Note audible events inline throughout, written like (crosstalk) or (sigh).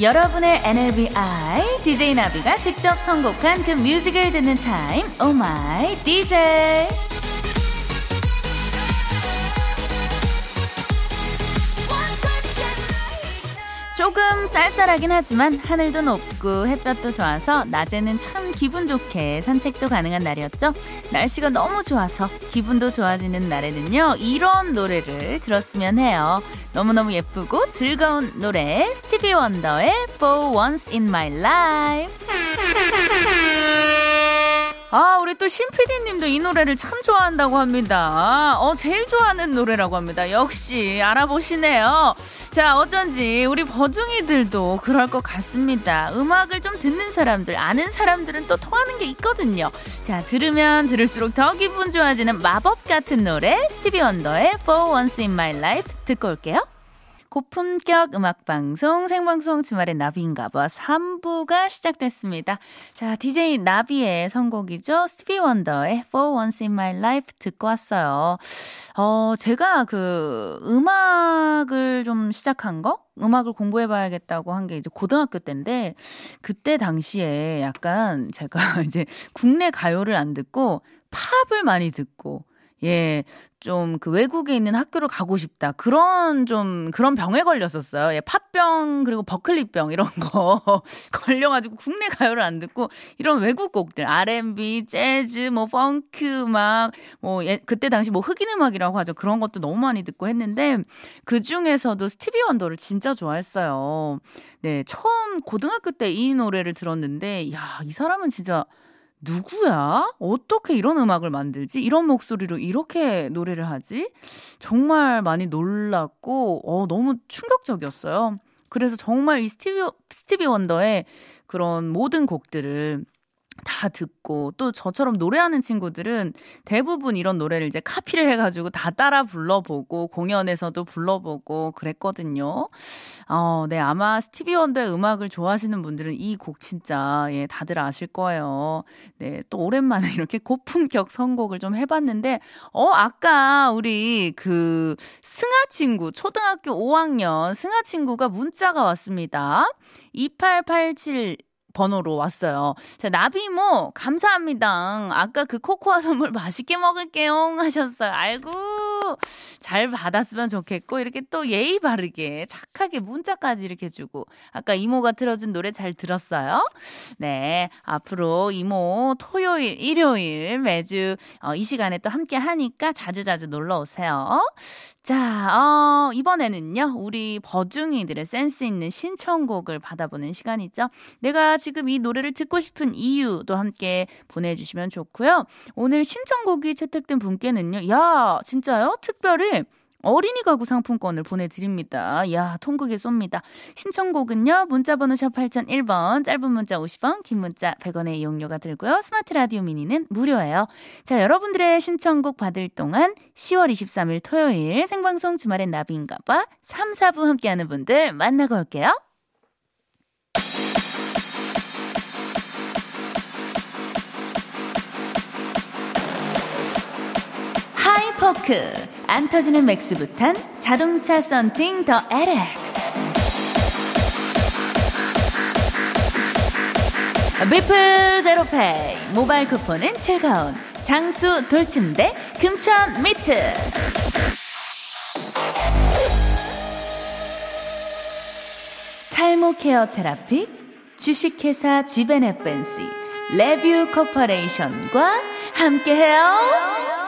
여러분의 NLBI DJ 나비가 직접 선곡한 그 뮤직을 듣는 타임. Oh My DJ 조금 쌀쌀하긴 하지만 하늘도 높고 햇볕도 좋아서 낮에는 참 기분 좋게 산책도 가능한 날이었죠. 날씨가 너무 좋아서 기분도 좋아지는 날에는요. 이런 노래를 들었으면 해요. 너무너무 예쁘고 즐거운 노래 스티비 원더의 For Once in My Life. 아, 우리 또 신PD님도 이 노래를 참 좋아한다고 합니다. 어, 제일 좋아하는 노래라고 합니다. 역시 알아보시네요. 자, 어쩐지 우리 버중이들도 그럴 것 같습니다. 음악을 좀 듣는 사람들, 아는 사람들은 또 통하는 게 있거든요. 자, 들으면 들을수록 더 기분 좋아지는 마법 같은 노래, 스티비 원더의 For Once in My Life 듣고 올게요. 고품격 음악방송 생방송 주말의 나비인가봐 3부가 시작됐습니다. 자, DJ 나비의 선곡이죠. 스티비 원더의 For Once in My Life 듣고 왔어요. 어, 제가 그 음악을 좀 시작한 거? 음악을 공부해봐야겠다고 한 게 이제 고등학교 때인데, 그때 당시에 약간 제가 (laughs) 이제 국내 가요를 안 듣고 팝을 많이 듣고, 예, 좀 그 외국에 있는 학교를 가고 싶다. 그런 좀 그런 병에 걸렸었어요. 예, 팥병 그리고 버클리병 이런 거 (laughs) 걸려가지고 국내 가요를 안 듣고 이런 외국 곡들 R&B, 재즈, 뭐 펑크 음악, 뭐 예, 그때 당시 뭐 흑인 음악이라고 하죠. 그런 것도 너무 많이 듣고 했는데 그 중에서도 스티비 원더를 진짜 좋아했어요. 네, 처음 고등학교 때 이 노래를 들었는데 야, 이 사람은 진짜 누구야? 어떻게 이런 음악을 만들지? 이런 목소리로 이렇게 노래를 하지? 정말 많이 놀랐고, 어, 너무 충격적이었어요. 그래서 정말 이 스티비, 스티비 원더의 그런 모든 곡들을 다 듣고 또 저처럼 노래하는 친구들은 대부분 이런 노래를 이제 카피를 해가지고 다 따라 불러보고 공연에서도 불러보고 그랬거든요. 어, 네 아마 스티비 원더의 음악을 좋아하시는 분들은 이 곡 진짜 예 다들 아실 거예요. 네또 오랜만에 (laughs) 이렇게 고품격 선곡을 좀 해봤는데 어 아까 우리 그 승아 친구 초등학교 5학년 승아 친구가 문자가 왔습니다. 2887 번호로 왔어요. 자, 나비모, 감사합니다. 아까 그 코코아 선물 맛있게 먹을게요. 하셨어요. 아이고, 잘 받았으면 좋겠고, 이렇게 또 예의 바르게, 착하게 문자까지 이렇게 주고, 아까 이모가 틀어준 노래 잘 들었어요? 네. 앞으로 이모 토요일, 일요일 매주 어, 이 시간에 또 함께 하니까 자주자주 놀러 오세요. 자, 어, 이번에는요, 우리 버중이들의 센스 있는 신청곡을 받아보는 시간이죠. 내가 지금 이 노래를 듣고 싶은 이유도 함께 보내주시면 좋고요. 오늘 신청곡이 채택된 분께는요, 야, 진짜요? 특별히 어린이 가구 상품권을 보내드립니다. 야, 통국에 쏩니다. 신청곡은요, 문자번호 샵 8001번, 짧은 문자 50원, 긴 문자 100원의 이용료가 들고요. 스마트 라디오 미니는 무료예요. 자, 여러분들의 신청곡 받을 동안 10월 23일 토요일 생방송 주말엔 나비인가봐 3, 4부 함께하는 분들 만나고 올게요. 하이퍼크. 안 터지는 맥스부탄 자동차 썬팅 더 LX 비플 제로페이. 모바일 쿠폰은 즐거운. 장수 돌침대 금천 미트. 탈모 케어 테라피 주식회사 지벤 에 펜시 레뷰 코퍼레이션과 함께해요.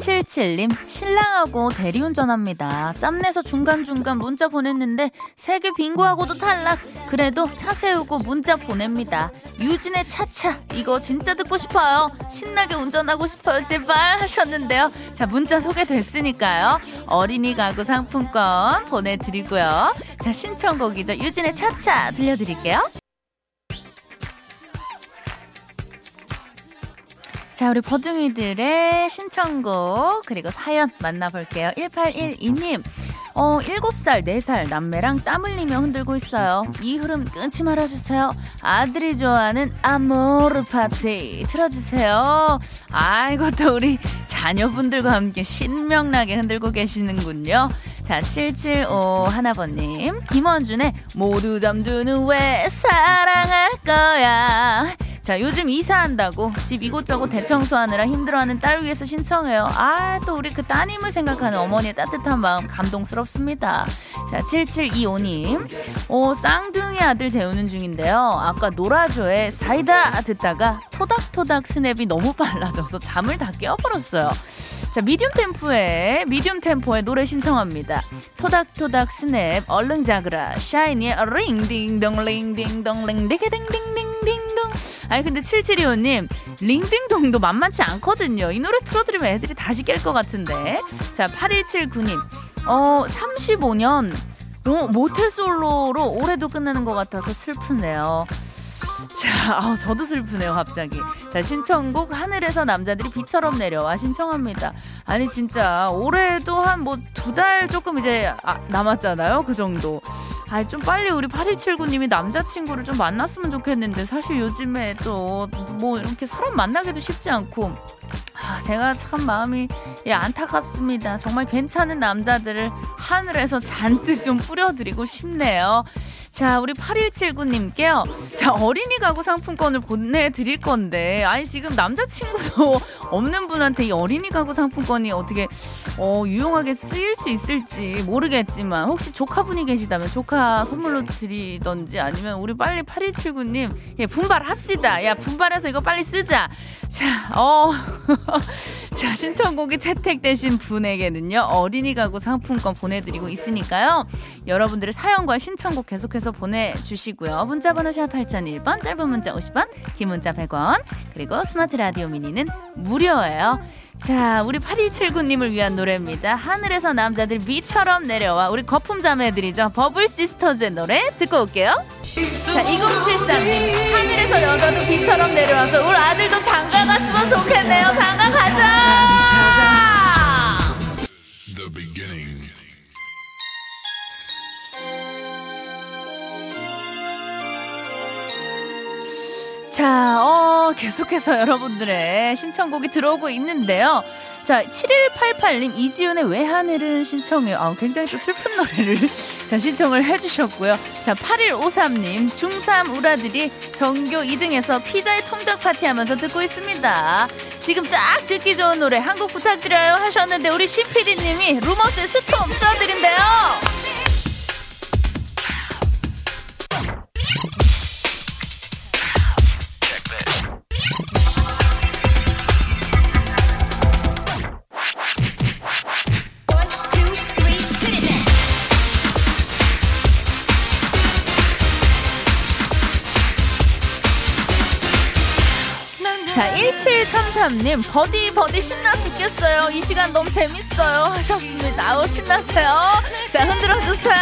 칠칠님 신랑하고 대리운전합니다. 짬내서 중간중간 문자 보냈는데 세개 빙고하고도 탈락. 그래도 차 세우고 문자 보냅니다. 유진의 차차 이거 진짜 듣고 싶어요. 신나게 운전하고 싶어요. 제발 하셨는데요. 자 문자 소개됐으니까요. 어린이 가구 상품권 보내드리고요. 자 신청곡이죠. 유진의 차차 들려드릴게요. 자, 우리 버둥이들의 신청곡, 그리고 사연 만나볼게요. 1812님. 어, 7살, 4살 남매랑 땀 흘리며 흔들고 있어요. 이 흐름 끊지 말아주세요. 아들이 좋아하는 아모르 파티 틀어주세요. 아, 이것도 우리 자녀분들과 함께 신명나게 흔들고 계시는군요. 자, 775 하나번님. 김원준의 모두 잠드는 왜 사랑할 거야. 자, 요즘 이사한다고 집 이곳저곳 대청소하느라 힘들어하는 딸 위해서 신청해요. 아, 또 우리 그 따님을 생각하는 어머니의 따뜻한 마음 감동스럽습니다. 자, 7725님. 오, 쌍둥이 아들 재우는 중인데요. 아까 노라조의 사이다 듣다가 토닥토닥 스냅이 너무 빨라져서 잠을 다 깨워버렸어요. 자, medium 템포의, medium 템포의 노래 신청합니다. 토닥토닥 스냅, 얼른 자그라, 샤이니의 링딩동, 링딩동, 링디게 딩딩딩 딩동. 아니, 근데 7725님, Ring Ding Dong도 만만치 않거든요. 이 노래 틀어드리면 애들이 다시 깰 것 같은데. 자, 8179님, 어, 35년, 어, 모태솔로로 올해도 끝나는 것 같아서 슬프네요. 자, 아, 저도 슬프네요, 갑자기. 자, 신청곡 하늘에서 남자들이 비처럼 내려와 신청합니다. 아니, 진짜 올해도 한 뭐 두 달 조금 이제 아, 남았잖아요, 그 정도. 아, 좀 빨리 우리 8179님이 남자친구를 좀 만났으면 좋겠는데 사실 요즘에 또 뭐 이렇게 사람 만나기도 쉽지 않고 아, 제가 참 마음이 예, 안타깝습니다. 정말 괜찮은 남자들을 하늘에서 잔뜩 좀 뿌려드리고 싶네요. 자, 우리 8179님께요. 자, 어린이 가구 상품권을 보내드릴 건데, 아니, 지금 남자친구도 (laughs) 없는 분한테 이 어린이 가구 상품권이 어떻게, 어, 유용하게 쓰일 수 있을지 모르겠지만, 혹시 조카분이 계시다면 조카 선물로 드리던지 아니면 우리 빨리 8179님, 예, 분발합시다. 야, 분발해서 이거 빨리 쓰자. 자, 어, (laughs) 자, 신청곡이 채택되신 분에게는요, 어린이 가구 상품권 보내드리고 있으니까요. 여러분들의 사연과 신청곡 계속해서 보내주시고요. 문자번호 샵 8001번, 짧은 문자 50원, 긴 문자 100원, 그리고 스마트 라디오 미니는 무료예요. 자, 우리 8179님을 위한 노래입니다. 하늘에서 남자들이 비처럼 내려와 우리 거품 자매들이죠. 버블 시스터즈의 노래 듣고 올게요. 자, 2073님. 하늘에서 여자도 비처럼 내려와서 우리 아들도 장가 갔으면 좋겠네요. 장가 가자! 자, 어, 계속해서 여러분들의 신청곡이 들어오고 있는데요. 자, 7188님, 이지훈의 왜 하늘은 신청해요. 아, 굉장히 또 슬픈 노래를 (laughs) 자, 신청을 해주셨고요. 자, 8153님, 중3 우라들이 전교 2등에서 피자의 통닭 파티 하면서 듣고 있습니다. 지금 딱 듣기 좋은 노래 한 곡 부탁드려요 하셨는데, 우리 CPD님이 루머스의 스톰 틀어드린대요. 1733님, 버디, 버디 신나 죽겠어요. 이 시간 너무 재밌어요. 하셨습니다. 아우, 신나세요. 자, 흔들어 주세요.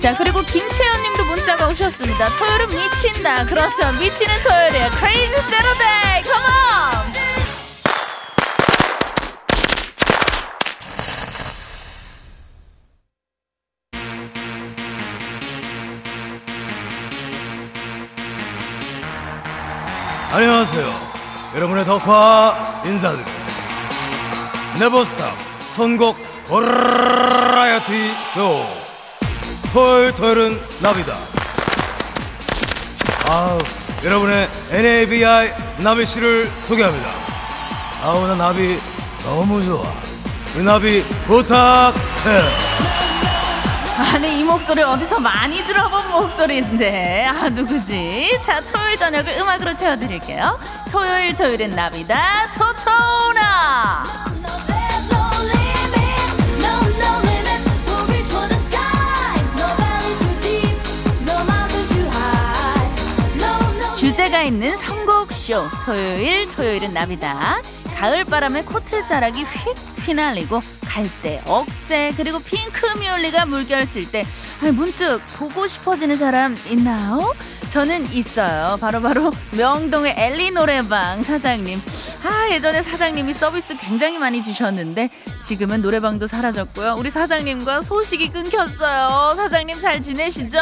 자, 그리고 김채연님도 문자가 오셨습니다. 토요일은 미친다. 그렇죠. 미치는 토요일이에요. Saturday. 안녕하세요. 여러분의 덕화 인사드립니다. 네버스탑 선곡 버라이어티 쇼. 토요일 토요일은 나비다. 아우, 여러분의 NABI 나비 씨를 소개합니다. 아우, 나 나비 너무 좋아. 그 나비 부탁해. 아니 이 목소리 어디서 많이 들어본 목소리인데. 아 누구지? 자 토요일 저녁을 음악으로 채워드릴게요. 토요일 토요일은 나비다 토토나! 주제가 있는 선곡쇼 토요일 토요일은 나비다. 가을 바람에 코트 자락이 휙 휘날리고 갈대, 억새, 그리고 핑크뮤올리가 물결칠 때 문득 보고 싶어지는 사람 있나요? 저는 있어요. 바로바로 바로 (laughs) 명동의 엘리 노래방 사장님. 아, 예전에 사장님이 서비스 굉장히 많이 주셨는데 지금은 노래방도 사라졌고요. 우리 사장님과 소식이 끊겼어요. 사장님 잘 지내시죠?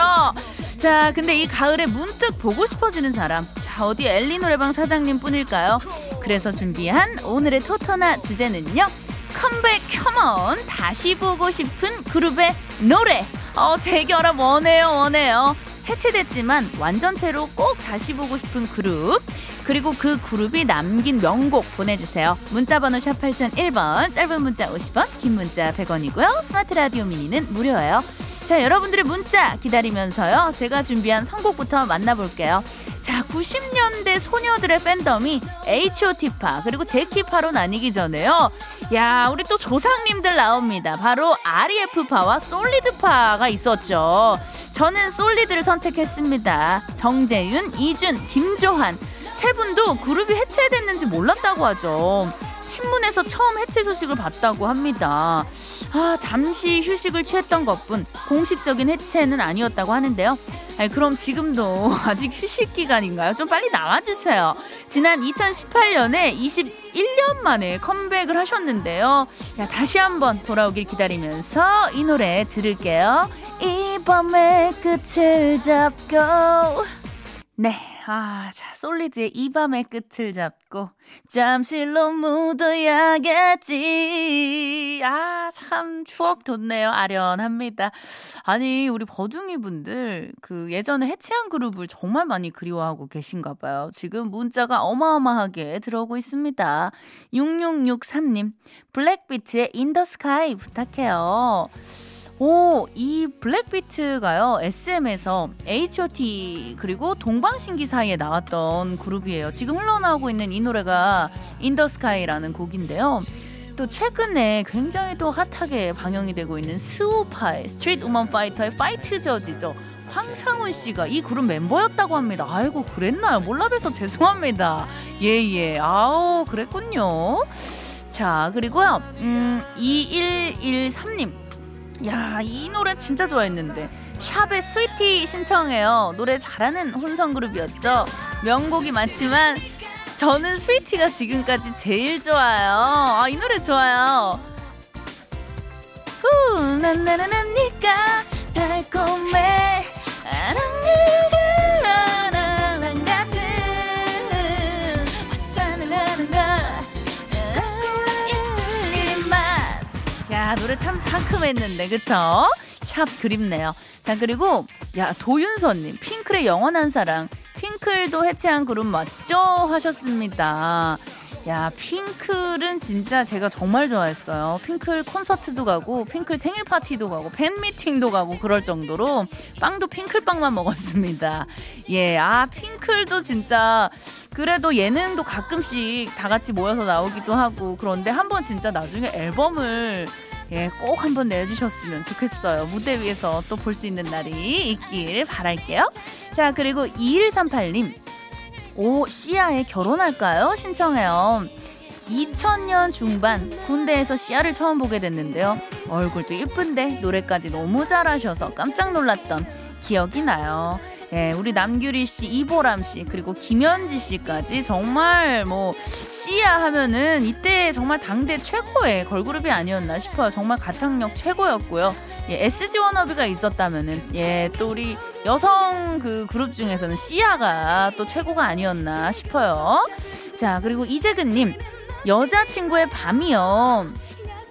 자, 근데 이 가을에 문득 보고 싶어지는 사람. 자, 어디 엘리 노래방 사장님 뿐일까요? 그래서 준비한 오늘의 토토나 주제는요. 컴백 컴온 다시 보고 싶은 그룹의 노래. 어, 재결합 원해요, 원해요. 해체됐지만 완전체로 꼭 다시 보고 싶은 그룹 그리고 그 그룹이 남긴 명곡 보내주세요. 문자번호 샵 8001번 짧은 문자 50원 긴 문자 100원이고요. 스마트 라디오 미니는 무료예요. 자 여러분들의 문자 기다리면서요. 제가 준비한 선곡부터 만나볼게요. 자 90년대 소녀들의 팬덤이 H.O.T.파 그리고 제키파로 나뉘기 전에요. 야 우리 또 조상님들 나옵니다. 바로 R.E.F파와 솔리드파가 있었죠. 저는 솔리드를 선택했습니다. 정재윤, 이준, 김조한 세 분도 그룹이 해체됐는지 몰랐다고 하죠. 신문에서 처음 해체 소식을 봤다고 합니다. 아, 잠시 휴식을 취했던 것뿐 공식적인 해체는 아니었다고 하는데요. 아니, 그럼 지금도 (laughs) 아직 휴식 기간인가요? 좀 빨리 나와주세요. 지난 2018년에 21년 만에 컴백을 하셨는데요. 야, 다시 한번 돌아오길 기다리면서 이 노래 들을게요. 이 밤의 끝을 잡고. 네. 아, 자, 솔리드의 이 밤의 끝을 잡고 잠실로 묻어야겠지. 아, 참 추억 돋네요. 아련합니다. 아니, 우리 버둥이 분들 그 예전에 해체한 그룹을 정말 많이 그리워하고 계신가 봐요. 지금 문자가 어마어마하게 들어오고 있습니다. 6663님, 블랙비트의 In The Sky 부탁해요. 오, 이 블랙비트가요, SM에서 H.O.T. 그리고 동방신기 사이에 나왔던 그룹이에요. 지금 흘러나오고 있는 이 노래가 In The Sky라는 곡인데요. 또 최근에 굉장히 또 hot하게 방영이 되고 있는 스우파의 스트리트 우먼 파이터의 파이트 저지죠. 황상훈 씨가 이 그룹 멤버였다고 합니다. 아이고, 그랬나요? 몰라봬서 죄송합니다. 예, 예. 아우, 그랬군요. 자, 그리고요, 음, 2113님. 야, 이 노래 진짜 좋아했는데. 샵의 스위티 신청해요. 노래 잘하는 혼성 그룹이었죠. 명곡이 많지만 저는 스위티가 지금까지 제일 좋아요. 아, 이 노래 좋아요. 후, 난나나나니까 달콤해. 상큼했는데 그쵸? 샵 그립네요. 자 그리고 야 도윤서님 핑클의 영원한 사랑 핑클도 해체한 그룹 맞죠? 하셨습니다. 야, 핑클은 진짜 제가 정말 좋아했어요. 핑클 콘서트도 가고, 핑클 생일 파티도 가고, 팬 미팅도 가고, 그럴 정도로 빵도 핑클 빵만 먹었습니다. 예, 아, 핑클도 진짜, 그래도 예능도 가끔씩 다 같이 모여서 나오기도 하고, 그런데 한번 진짜 나중에 앨범을 예, 꼭 한번 내주셨으면 좋겠어요. 무대 위에서 또 볼 수 있는 날이 있길 바랄게요. 자, 그리고 2138님. 오, 시아에 결혼할까요? 신청해요. 2000년 중반 군대에서 시아를 처음 보게 됐는데요. 얼굴도 예쁜데 노래까지 너무 잘하셔서 깜짝 놀랐던 기억이 나요. 예, 우리 남규리 씨, 이보람 씨, 그리고 김현지 씨까지 정말 뭐 씨야 하면은 이때 정말 당대 최고의 걸그룹이 아니었나 싶어요. 정말 가창력 최고였고요. 예, SG 워너비가 있었다면은 예, 또 우리 여성 그 그룹 중에서는 씨야가 또 최고가 아니었나 싶어요. 자, 그리고 이재근님 여자친구의 밤이요.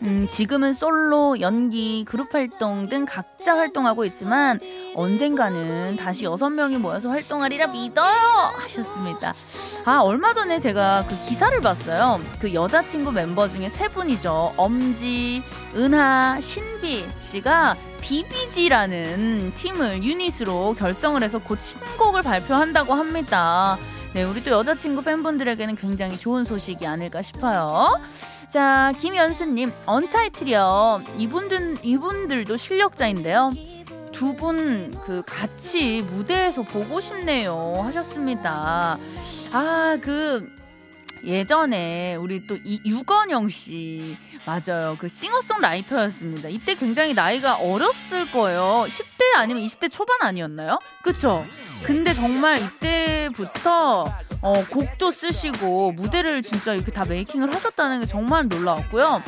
음, 지금은 솔로, 연기, 그룹 활동 등 각자 활동하고 있지만 언젠가는 다시 여섯 명이 모여서 활동하리라 믿어요! 하셨습니다. 아, 얼마 전에 제가 그 기사를 봤어요. 그 여자친구 멤버 중에 세 분이죠. 엄지, 은하, 신비 씨가 BBG라는 팀을 유닛으로 결성을 해서 곧 신곡을 발표한다고 합니다. 네, 우리 또 여자친구 팬분들에게는 굉장히 좋은 소식이 아닐까 싶어요. 자, 김연수님, 언타이틀이요. 이분들, 이분들도 실력자인데요. 두 분 그 같이 무대에서 보고 싶네요. 하셨습니다. 아, 그, 예전에 우리 또 이, 유건영 씨 맞아요. 그 싱어송라이터였습니다. 이때 굉장히 나이가 어렸을 거예요. 10대 아니면 20대 초반 아니었나요? 그쵸? 근데 정말 이때부터 어, 곡도 쓰시고 무대를 진짜 이렇게 다 메이킹을 하셨다는 게 정말 놀라웠고요.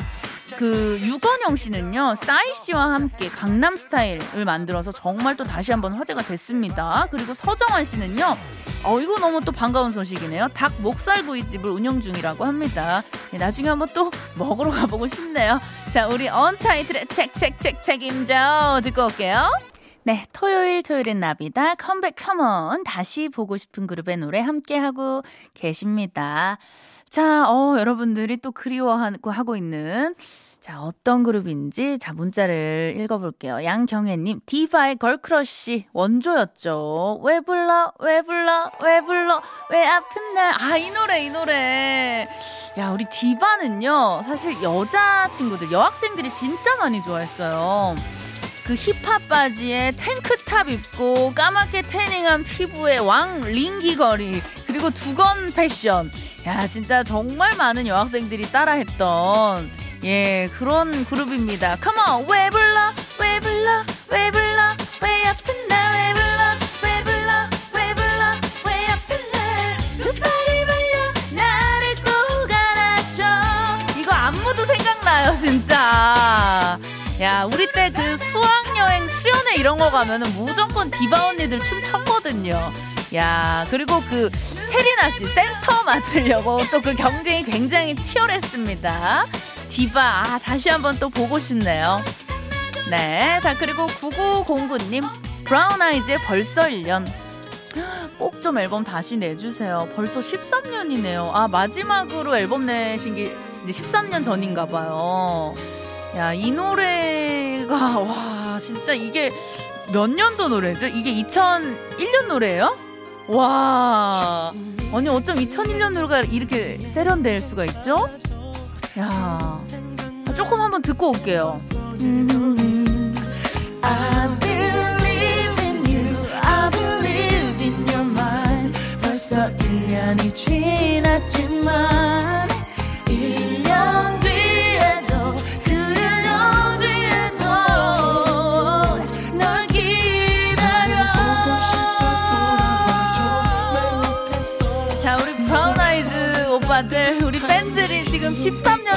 그 유건영 씨는요 싸이 씨와 함께 강남 스타일을 만들어서 정말 또 다시 한번 화제가 됐습니다. 그리고 서정환 씨는요 어 이거 너무 또 반가운 소식이네요. 닭 목살구이집을 운영 중이라고 합니다. 네, 나중에 한번 또 먹으러 가보고 싶네요. 자 우리 언타이틀의 책책책 책임져 듣고 올게요. 네, 토요일 토요일엔 나비다 컴백 컴온 다시 보고 싶은 그룹의 노래 함께 하고 계십니다. 자, 어, 여러분들이 또 그리워하고 하고 있는 자, 어떤 그룹인지 자, 문자를 읽어 볼게요. 양경혜 님, 디바의 girl crush 원조였죠. 왜 불러, 왜 불러, 왜 불러, 왜 아픈 날. 아, 이 노래, 이 노래. 야, 우리 디바는요, 사실 여자 친구들, 여학생들이 진짜 많이 좋아했어요. 그 힙합 바지에 탱크탑 입고 까맣게 태닝한 피부에 왕 링 귀걸이 그리고 두건 패션. 야 진짜 정말 많은 여학생들이 따라했던 예 그런 그룹입니다. 컴온 왜 불러? 왜 불러? 왜 불러? 왜 불러? 왜 불러? 왜 아픈 생각나요 진짜 야 우리 때 그 수학여행 수련회 이런 거 가면은 무조건 디바 언니들 춤 췄거든요 야 그리고 그 세리나 씨 센터 맡으려고 또 그 경쟁이 굉장히 치열했습니다. 디바 아 다시 한번 또 보고 싶네요. 네, 자 그리고 9909님 브라운 아이즈의 벌써 1년 꼭 좀 앨범 다시 내주세요. 벌써 13년이네요. 아 마지막으로 앨범 내신 게 이제 13년 전인가 봐요. 야 이 노래가 (laughs) 와 진짜 이게 몇 년도 노래죠? 이게 2001년 노래예요? 와. 아니, 어쩜 2001년 노래가 이렇게 세련될 수가 있죠? 야. 조금 한번 듣고 올게요. Mind. 벌써 1년이 지났지만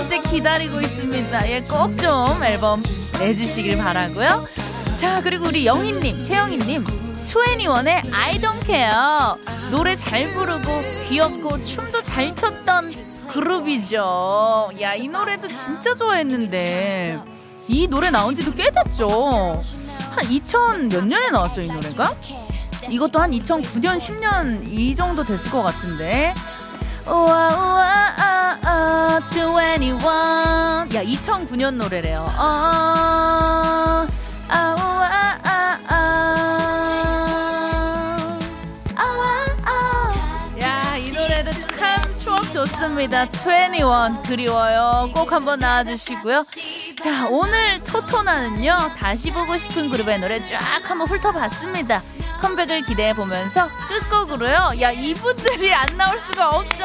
13년째 기다리고 있습니다. 예, 꼭 좀 앨범 내주시길 바라고요. 자, 그리고 우리 영희님, 최영희님, 수애니원의 I Don't Care 노래 잘 부르고 귀엽고 춤도 잘 췄던 그룹이죠. 야, 이 노래도 진짜 좋아했는데 이 노래 나온 지도 꽤 됐죠. 한 2000 몇 년에 나왔죠, 이 노래가? 이것도 한 2009년, 10년 이 정도 됐을 것 같은데. 우와, 우와, 아, 아, 21. 야, 2009년 노래래요. 어, 아, 우와, 아, 아. 아, 아. 야, 이 노래도 참 추억 좋습니다. 21 그리워요. 꼭 한번 나와주시고요. 자, 오늘 토토나는요, 다시 보고 싶은 그룹의 노래 쫙 한번 훑어봤습니다. 컴백을 기대해 보면서 끝곡으로요. 야, 이분들이 안 나올 수가 없죠.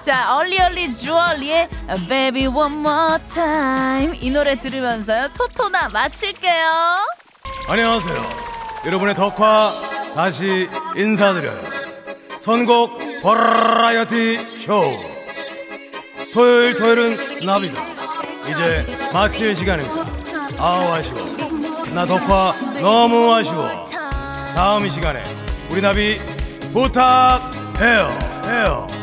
자, 얼리얼리 주얼리의 Baby One More Time. 이 노래 들으면서요. 토토나 마칠게요. 안녕하세요. 여러분의 덕화 다시 인사드려요. 선곡 버라이어티 쇼. 토요일 토요일은 나비다. 이제 마칠 시간입니다. 아우 아쉬워. 나 덕화 너무 아쉬워. 다음 이 시간에 우리 나비 부탁해요. 해요.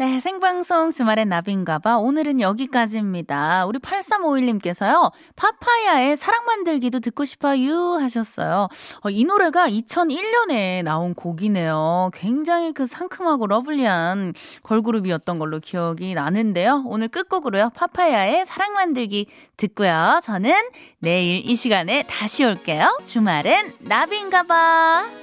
네, 생방송 주말엔 나비인가봐. 오늘은 여기까지입니다. 우리 8351님께서요, 파파야의 사랑 만들기도 듣고 싶어요 하셨어요. 어, 이 노래가 2001년에 나온 곡이네요. 굉장히 그 상큼하고 lovely한 걸그룹이었던 걸로 기억이 나는데요. 오늘 끝곡으로요, 파파야의 사랑 만들기 듣고요. 저는 내일 이 시간에 다시 올게요. 주말엔 나비인가봐.